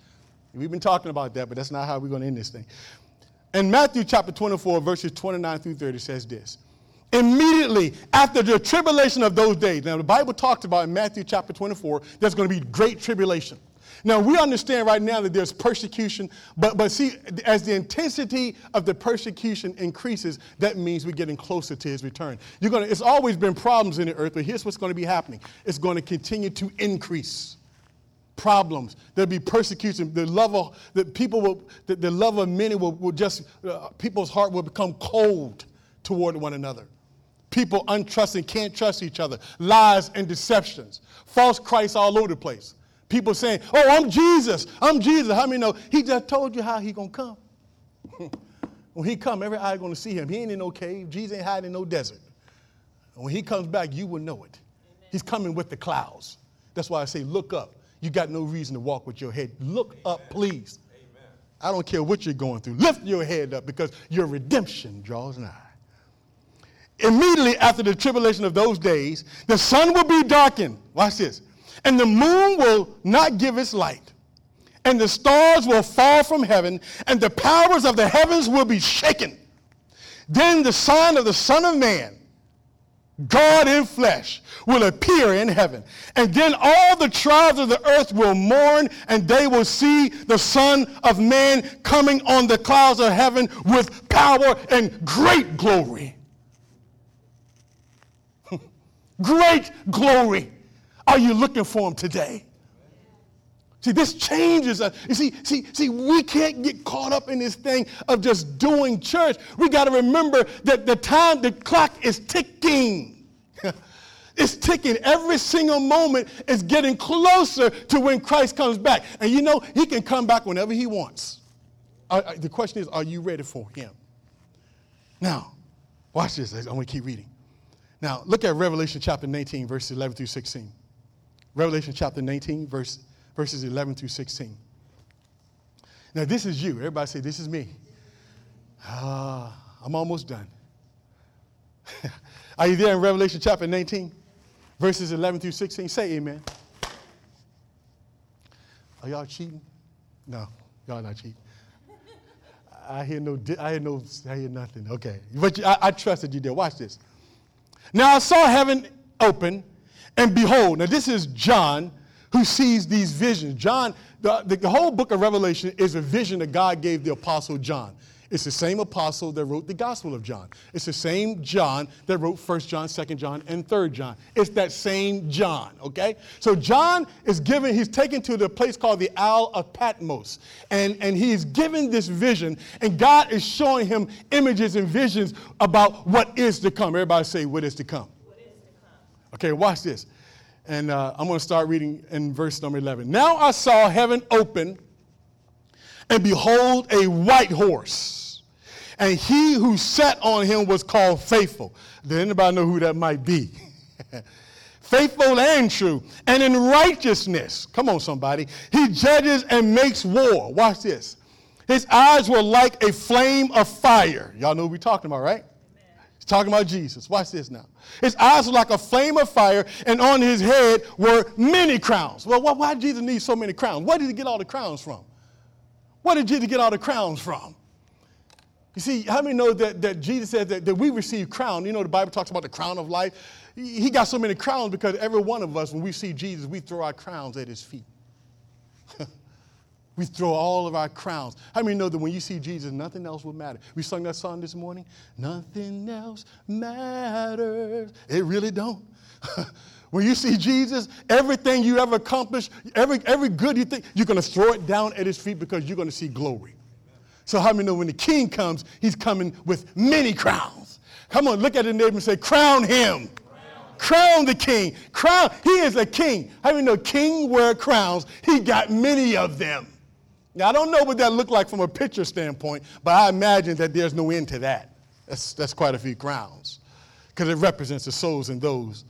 [SPEAKER 1] We've been talking about that, but that's not how we're going to end this thing. In Matthew chapter 24, verses 29 through 30 says this. Immediately after the tribulation of those days. Now, the Bible talks about in Matthew chapter 24, there's going to be great tribulation. Now, we understand right now that there's persecution, but, but see, as the intensity of the persecution increases, that means we're getting closer to his return. You're gonna, it's always been problems in the earth, but here's what's going to be happening it's going to continue to increase. Problems. There'll be persecution. The love of the people will, the, the love of many will, will just, uh, people's heart will become cold toward one another. People untrusting, can't trust each other. Lies and deceptions. False Christ all over the place. People saying, oh, I'm Jesus. I'm Jesus. How many know? He just told you how he to come. when he come, every eye to see him. He ain't in no cave. Jesus ain't hiding in no desert. when he comes back, you will know it. Amen. He's coming with the clouds. That's why I say, look up. You got no reason to walk with your head. Look Amen. up, please. Amen. I don't care what you're going through. Lift your head up because your redemption draws nigh. Immediately after the tribulation of those days, the sun will be darkened. Watch this and the moon will not give its light, and the stars will fall from heaven, and the powers of the heavens will be shaken. Then the sign of the Son of Man, God in flesh, will appear in heaven. And then all the tribes of the earth will mourn, and they will see the Son of Man coming on the clouds of heaven with power and great glory. great glory. Are you looking for him today? See, this changes us. You see, see, see, we can't get caught up in this thing of just doing church. We got to remember that the time, the clock is ticking. it's ticking. Every single moment is getting closer to when Christ comes back. And you know, he can come back whenever he wants. The question is, are you ready for him? Now, watch this. I'm going to keep reading. Now, look at Revelation chapter 19, verses 11 through 16. Revelation chapter 19, verse verses 11 through 16. Now, this is you. Everybody say, This is me. Ah, I'm almost done. Are you there in Revelation chapter 19, verses 11 through 16? Say amen. Are y'all cheating? No, y'all not cheating. I hear no, I hear no, I hear nothing. Okay, but I, I trusted you did. Watch this. Now I saw heaven open, and behold, now this is John who sees these visions. John, the, the, whole book of Revelation is a vision that God gave the apostle John. It's the same apostle that wrote the Gospel of John. It's the same John that wrote 1 John, 2 John, and 3 John. It's that same John, okay? So John is given, he's taken to the place called the Isle of Patmos. And, and he's given this vision, and God is showing him images and visions about what is to come. Everybody say, what is to come? What is to come? Okay, watch this. And uh, I'm going to start reading in verse number 11. Now I saw heaven open, and behold, a white horse. And he who sat on him was called Faithful. Does anybody know who that might be? Faithful and true, and in righteousness. Come on, somebody. He judges and makes war. Watch this. His eyes were like a flame of fire. Y'all know what we're talking about, right? Talking about Jesus. Watch this now. His eyes were like a flame of fire, and on his head were many crowns. Well, why, did Jesus need so many crowns? Where did he get all the crowns from? Where did Jesus get all the crowns from? You see, how many know that, that Jesus said that, that we receive crown? You know, the Bible talks about the crown of life. He got so many crowns because every one of us, when we see Jesus, we throw our crowns at his feet. We throw all of our crowns. How many know that when you see Jesus, nothing else will matter? We sung that song this morning. Nothing else matters. It really don't. when you see Jesus, everything you ever accomplished, every, every good you think, you're going to throw it down at his feet because you're going to see glory. So how many know when the king comes, he's coming with many crowns? Come on, look at the neighbor and say, crown him. Crown the king. Crown. He is a king. How many know king wear crowns? He got many of them. Now, I don't know what that looked like from a picture standpoint, but I imagine that there's no end to that. That's, that's quite a few crowns because it represents the souls and those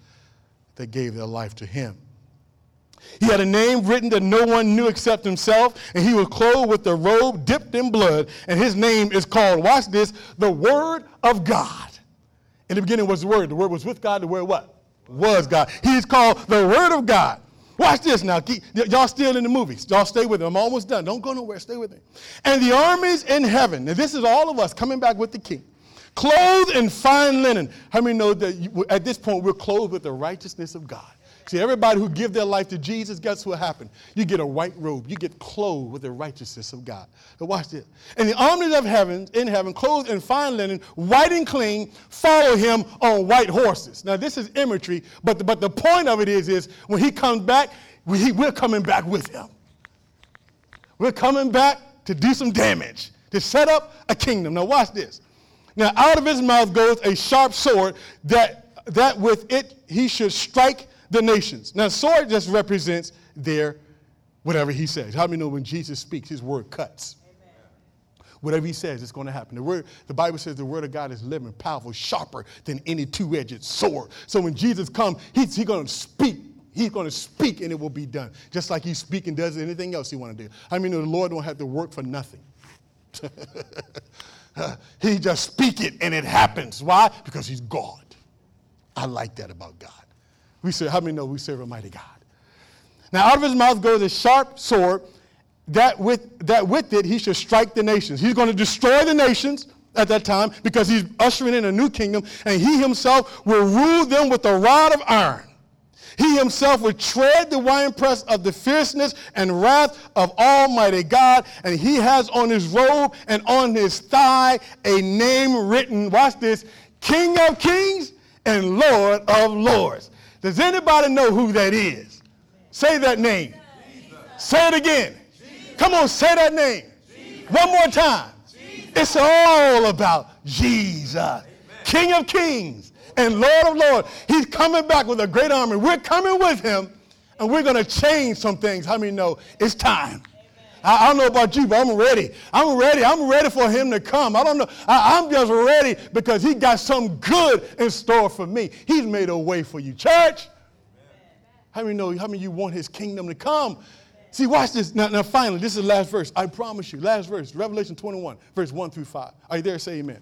[SPEAKER 1] that gave their life to him. He had a name written that no one knew except himself, and he was clothed with a robe dipped in blood, and his name is called, watch this, the Word of God. In the beginning was the Word. The Word was with God. The Word what? Was God. He is called the Word of God. Watch this now. Keep, y'all still in the movies. Y'all stay with me. I'm almost done. Don't go nowhere. Stay with me. And the armies in heaven, and this is all of us coming back with the king, clothed in fine linen. How many know that at this point we're clothed with the righteousness of God? See, everybody who give their life to Jesus, guess what happened? You get a white robe. You get clothed with the righteousness of God. Now watch this. And the armies of heaven, in heaven, clothed in fine linen, white and clean, follow him on white horses. Now this is imagery, but the, but the point of it is, is when he comes back, we, we're coming back with him. We're coming back to do some damage, to set up a kingdom. Now watch this. Now out of his mouth goes a sharp sword that, that with it he should strike the nations. Now, sword just represents their whatever he says. How many know when Jesus speaks, his word cuts? Amen. Whatever he says, it's going to happen. The, word, the Bible says the word of God is living, powerful, sharper than any two edged sword. So when Jesus comes, he's, he's going to speak. He's going to speak and it will be done. Just like he speaks and does anything else he want to do. I mean, the Lord don't have to work for nothing. he just speak it and it happens. Why? Because he's God. I like that about God. We serve, how many know we serve a mighty God? Now, out of his mouth goes a sharp sword that with, that with it he should strike the nations. He's going to destroy the nations at that time because he's ushering in a new kingdom, and he himself will rule them with a rod of iron. He himself will tread the winepress of the fierceness and wrath of Almighty God, and he has on his robe and on his thigh a name written, watch this, King of Kings and Lord of Lords. Does anybody know who that is? Say that name. Say it again. Come on, say that name. One more time. It's all about Jesus, King of Kings and Lord of Lords. He's coming back with a great army. We're coming with him, and we're going to change some things. How many know it's time? I, I, don't know about you, but I'm ready. I'm ready. I'm ready for him to come. I don't know. I, I'm just ready because he got something good in store for me. He's made a way for you. Church, how many know, how many you want his kingdom to come? See, watch this. Now, now, finally, this is the last verse. I promise you. Last verse, Revelation 21, verse 1 through 5. Are you there? Say amen.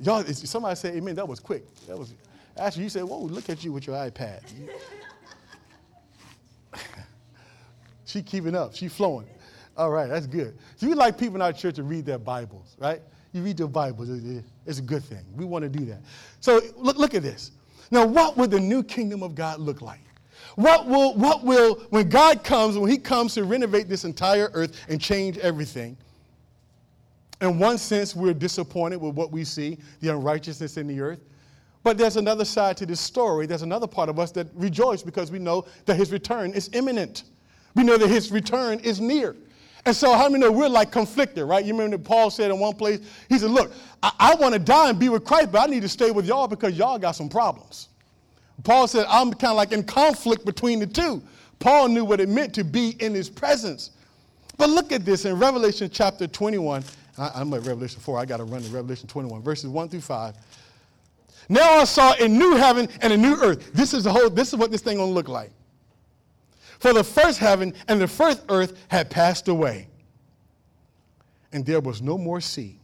[SPEAKER 1] amen. Y'all, somebody say amen. That was quick. That was, actually, you said, whoa, look at you with your iPad. she keeping up. She flowing. All right, that's good. So we like people in our church to read their Bibles, right? You read your Bibles, it's a good thing. We want to do that. So look, look at this. Now, what would the new kingdom of God look like? What will, what will, when God comes, when He comes to renovate this entire earth and change everything, in one sense, we're disappointed with what we see, the unrighteousness in the earth. But there's another side to this story. There's another part of us that rejoice because we know that His return is imminent. We know that His return is near. And so, how many know we're like conflicted, right? You remember that Paul said in one place, he said, Look, I, I want to die and be with Christ, but I need to stay with y'all because y'all got some problems. Paul said, I'm kind of like in conflict between the two. Paul knew what it meant to be in his presence. But look at this in Revelation chapter 21. I, am at Revelation 4. I got to run to Revelation 21, verses 1 through 5. Now I saw a new heaven and a new earth. This is the whole, this is what this thing gonna look like. For the first heaven and the first earth had passed away, and there was no more sea.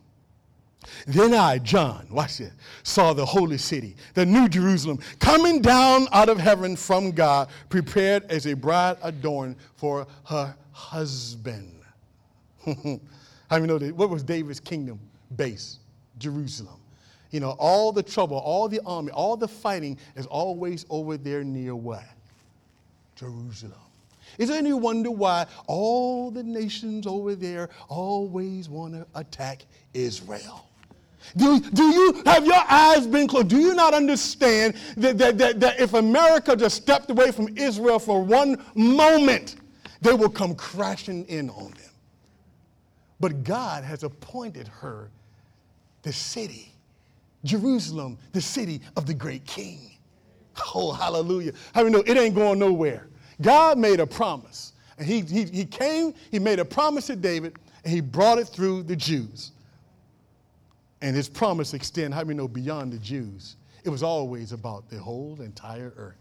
[SPEAKER 1] Then I, John, watch this, saw the holy city, the new Jerusalem, coming down out of heaven from God, prepared as a bride adorned for her husband. How many know that? What was David's kingdom base? Jerusalem. You know, all the trouble, all the army, all the fighting is always over there near what? Jerusalem. Is there any wonder why all the nations over there always want to attack Israel? Do, do you have your eyes been closed? Do you not understand that, that, that, that if America just stepped away from Israel for one moment, they will come crashing in on them? But God has appointed her the city, Jerusalem, the city of the great king. Oh, hallelujah. How do you know it ain't going nowhere? God made a promise. And he, he, he came, he made a promise to David, and he brought it through the Jews. And his promise extend, how many know, beyond the Jews. It was always about the whole entire earth.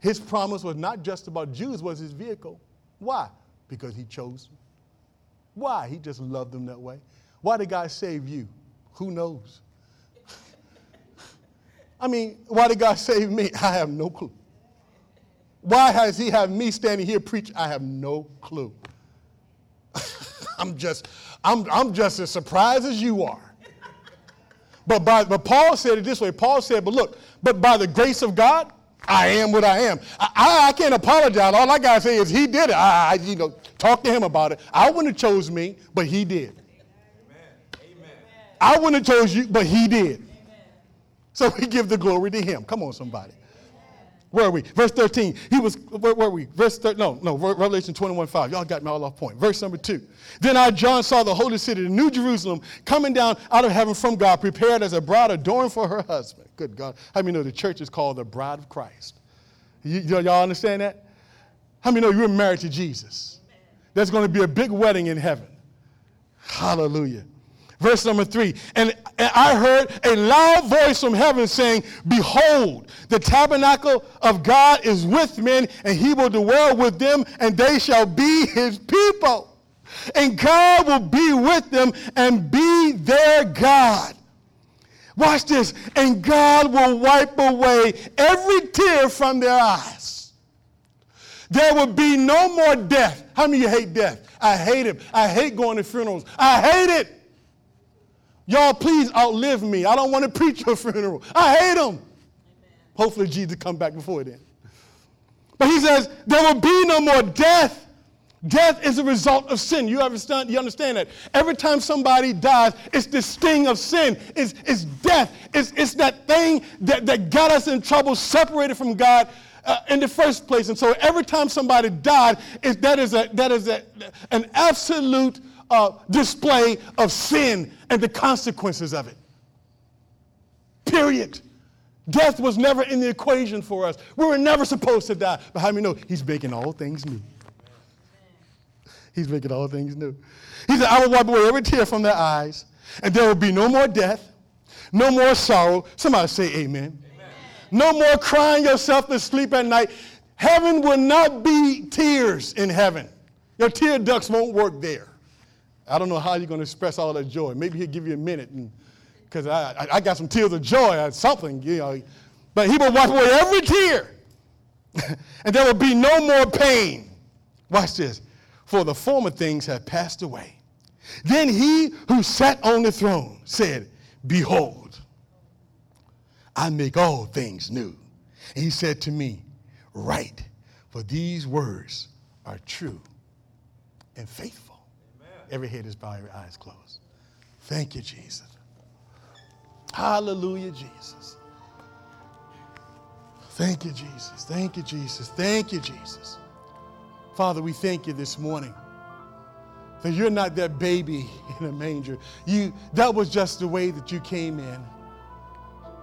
[SPEAKER 1] His promise was not just about Jews, was his vehicle. Why? Because he chose them. Why? He just loved them that way. Why did God save you? Who knows? I mean, why did God save me? I have no clue. Why has he have me standing here preach? I have no clue. I'm just, I'm, I'm just as surprised as you are. But, by, but Paul said it this way. Paul said, but look, but by the grace of God, I am what I am. I, I, I can't apologize. All I got to say is he did it. I, I, you know, talk to him about it. I wouldn't have chose me, but he did. Amen. I wouldn't have chose you, but he did. Amen. So we give the glory to him. Come on, somebody. Where are we? Verse 13. He was, where were we? Verse 13, no, no, Revelation 21, 5. Y'all got me all off point. Verse number 2. Then I, John, saw the holy city, the new Jerusalem, coming down out of heaven from God, prepared as a bride adorned for her husband. Good God. How many know the church is called the bride of Christ? You, y'all understand that? How many know you're married to Jesus? There's going to be a big wedding in heaven. Hallelujah. Verse number three. And I heard a loud voice from heaven saying, Behold, the tabernacle of God is with men, and he will dwell with them, and they shall be his people. And God will be with them and be their God. Watch this. And God will wipe away every tear from their eyes. There will be no more death. How many of you hate death? I hate it. I hate going to funerals. I hate it. Y'all, please outlive me. I don't want to preach your funeral. I hate them. Amen. Hopefully, Jesus come back before then. But he says, there will be no more death, Death is a result of sin. You understand, you understand that? Every time somebody dies, it's the sting of sin. It's, it's death. It's, it's that thing that, that got us in trouble, separated from God uh, in the first place. And so every time somebody died, it, that is, a, that is a, an absolute uh, display of sin and the consequences of it. Period. Death was never in the equation for us. We were never supposed to die. But how many know He's making all things new? He's making all things new. He said, I will wipe away every tear from their eyes, and there will be no more death, no more sorrow. Somebody say amen. amen. No more crying yourself to sleep at night. Heaven will not be tears in heaven. Your tear ducts won't work there. I don't know how you're going to express all that joy. Maybe he'll give you a minute, because I, I, I, got some tears of joy or something, you know. But he will wipe away every tear, and there will be no more pain. Watch this for the former things have passed away. Then he who sat on the throne said, Behold, I make all things new. And he said to me, Write, for these words are true and faithful. Every head is bowed, every eye is closed. Thank you, Jesus. Hallelujah, Jesus. Thank you, Jesus. Thank you, Jesus. Thank you, Jesus. Father, we thank you this morning that you're not that baby in a manger. You, that was just the way that you came in.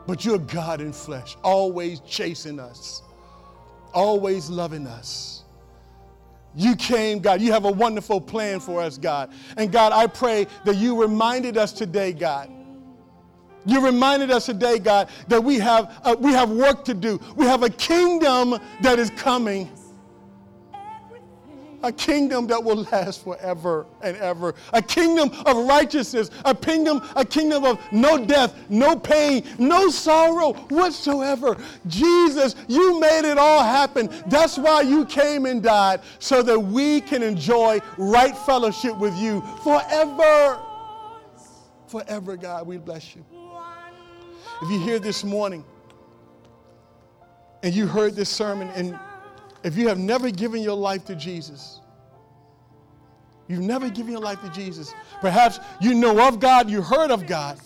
[SPEAKER 1] But you're God in flesh, always chasing us, always loving us. You came, God. You have a wonderful plan for us, God. And God, I pray that you reminded us today, God. You reminded us today, God, that we have, uh, we have work to do. We have a kingdom that is coming a kingdom that will last forever and ever, a kingdom of righteousness, a kingdom, a kingdom of no death, no pain, no sorrow whatsoever. Jesus, you made it all happen. That's why you came and died, so that we can enjoy right fellowship with you forever. Forever, God, we bless you. If you're here this morning and you heard this sermon and if you have never given your life to Jesus, you've never given your life to Jesus. Perhaps you know of God, you heard of God,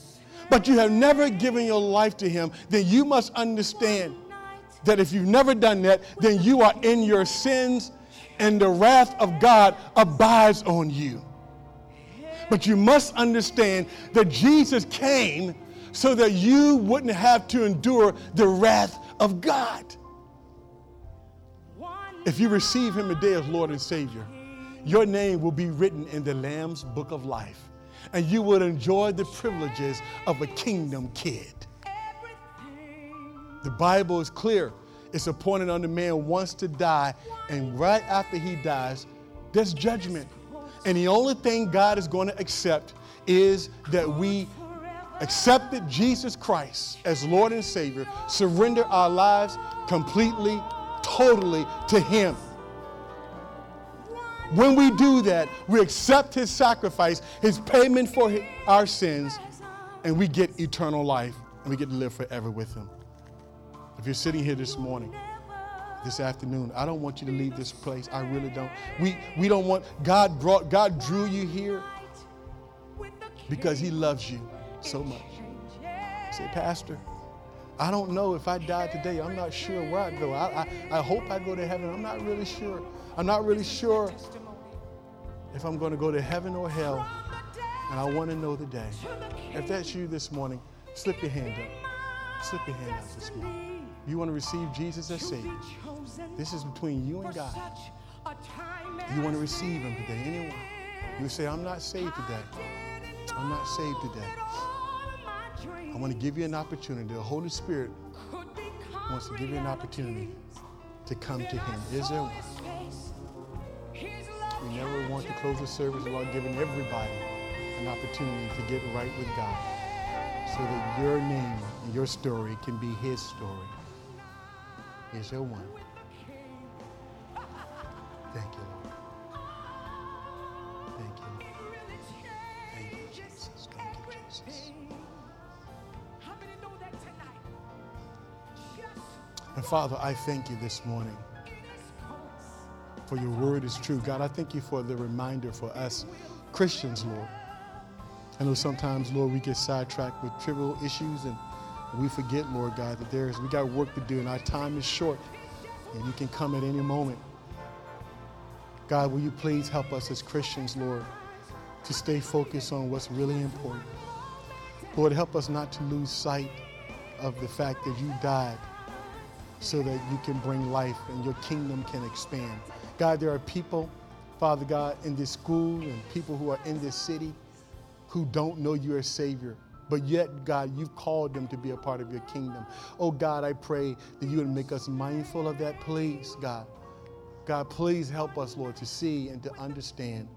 [SPEAKER 1] but you have never given your life to Him, then you must understand that if you've never done that, then you are in your sins and the wrath of God abides on you. But you must understand that Jesus came so that you wouldn't have to endure the wrath of God. If you receive him today as Lord and Savior, your name will be written in the Lamb's book of life, and you will enjoy the privileges of a kingdom kid. The Bible is clear. It's appointed unto man once to die, and right after he dies, there's judgment. And the only thing God is going to accept is that we accepted Jesus Christ as Lord and Savior, surrender our lives completely totally to Him. When we do that, we accept His sacrifice, His payment for our sins, and we get eternal life and we get to live forever with Him. If you're sitting here this morning, this afternoon, I don't want you to leave this place. I really don't. We, we don't want, God brought, God drew you here because He loves you so much. Say, Pastor, I don't know if I die today. I'm not sure where I go. I, I, I hope I go to heaven. I'm not really sure. I'm not really sure if I'm going to go to heaven or hell. And I want to know the day. If that's you this morning, slip your hand up. Slip your hand up this morning. You want to receive Jesus as Savior, this is between you and God. You want to receive Him today. Anyone? You say, I'm not saved today. I'm not saved today. I want to give you an opportunity. The Holy Spirit wants to give you an opportunity to come to Him. Is there one? We never want to close the service without giving everybody an opportunity to get right with God so that your name and your story can be His story. Is there one? Thank you, And Father, I thank you this morning for your word is true. God, I thank you for the reminder for us Christians, Lord. I know sometimes, Lord, we get sidetracked with trivial issues and we forget, Lord God, that there's we got work to do and our time is short and you can come at any moment. God, will you please help us as Christians, Lord, to stay focused on what's really important. Lord, help us not to lose sight of the fact that you died so that you can bring life and your kingdom can expand. God, there are people, Father God, in this school and people who are in this city who don't know you as Savior. But yet, God, you've called them to be a part of your kingdom. Oh, God, I pray that you would make us mindful of that, please, God. God, please help us, Lord, to see and to understand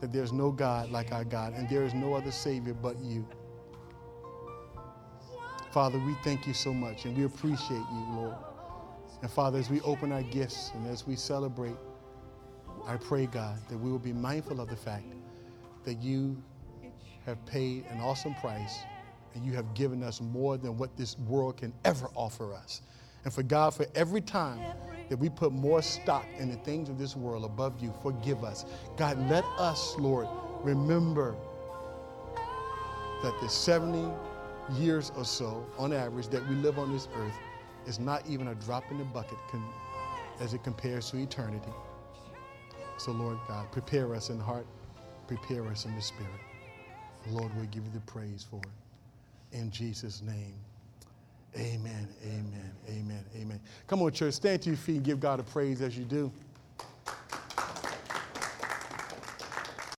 [SPEAKER 1] that there's no God like our God and there is no other Savior but you. Father, we thank you so much and we appreciate you, Lord. And Father, as we open our gifts and as we celebrate, I pray, God, that we will be mindful of the fact that you have paid an awesome price and you have given us more than what this world can ever offer us. And for God, for every time that we put more stock in the things of this world above you, forgive us. God, let us, Lord, remember that the 70 years or so, on average, that we live on this earth is not even a drop in the bucket as it compares to eternity. So, Lord God, prepare us in heart, prepare us in the spirit. Lord, we give you the praise for it. In Jesus' name. Amen, amen, amen, amen. Come on, church, stand to your feet and give God a praise as you do.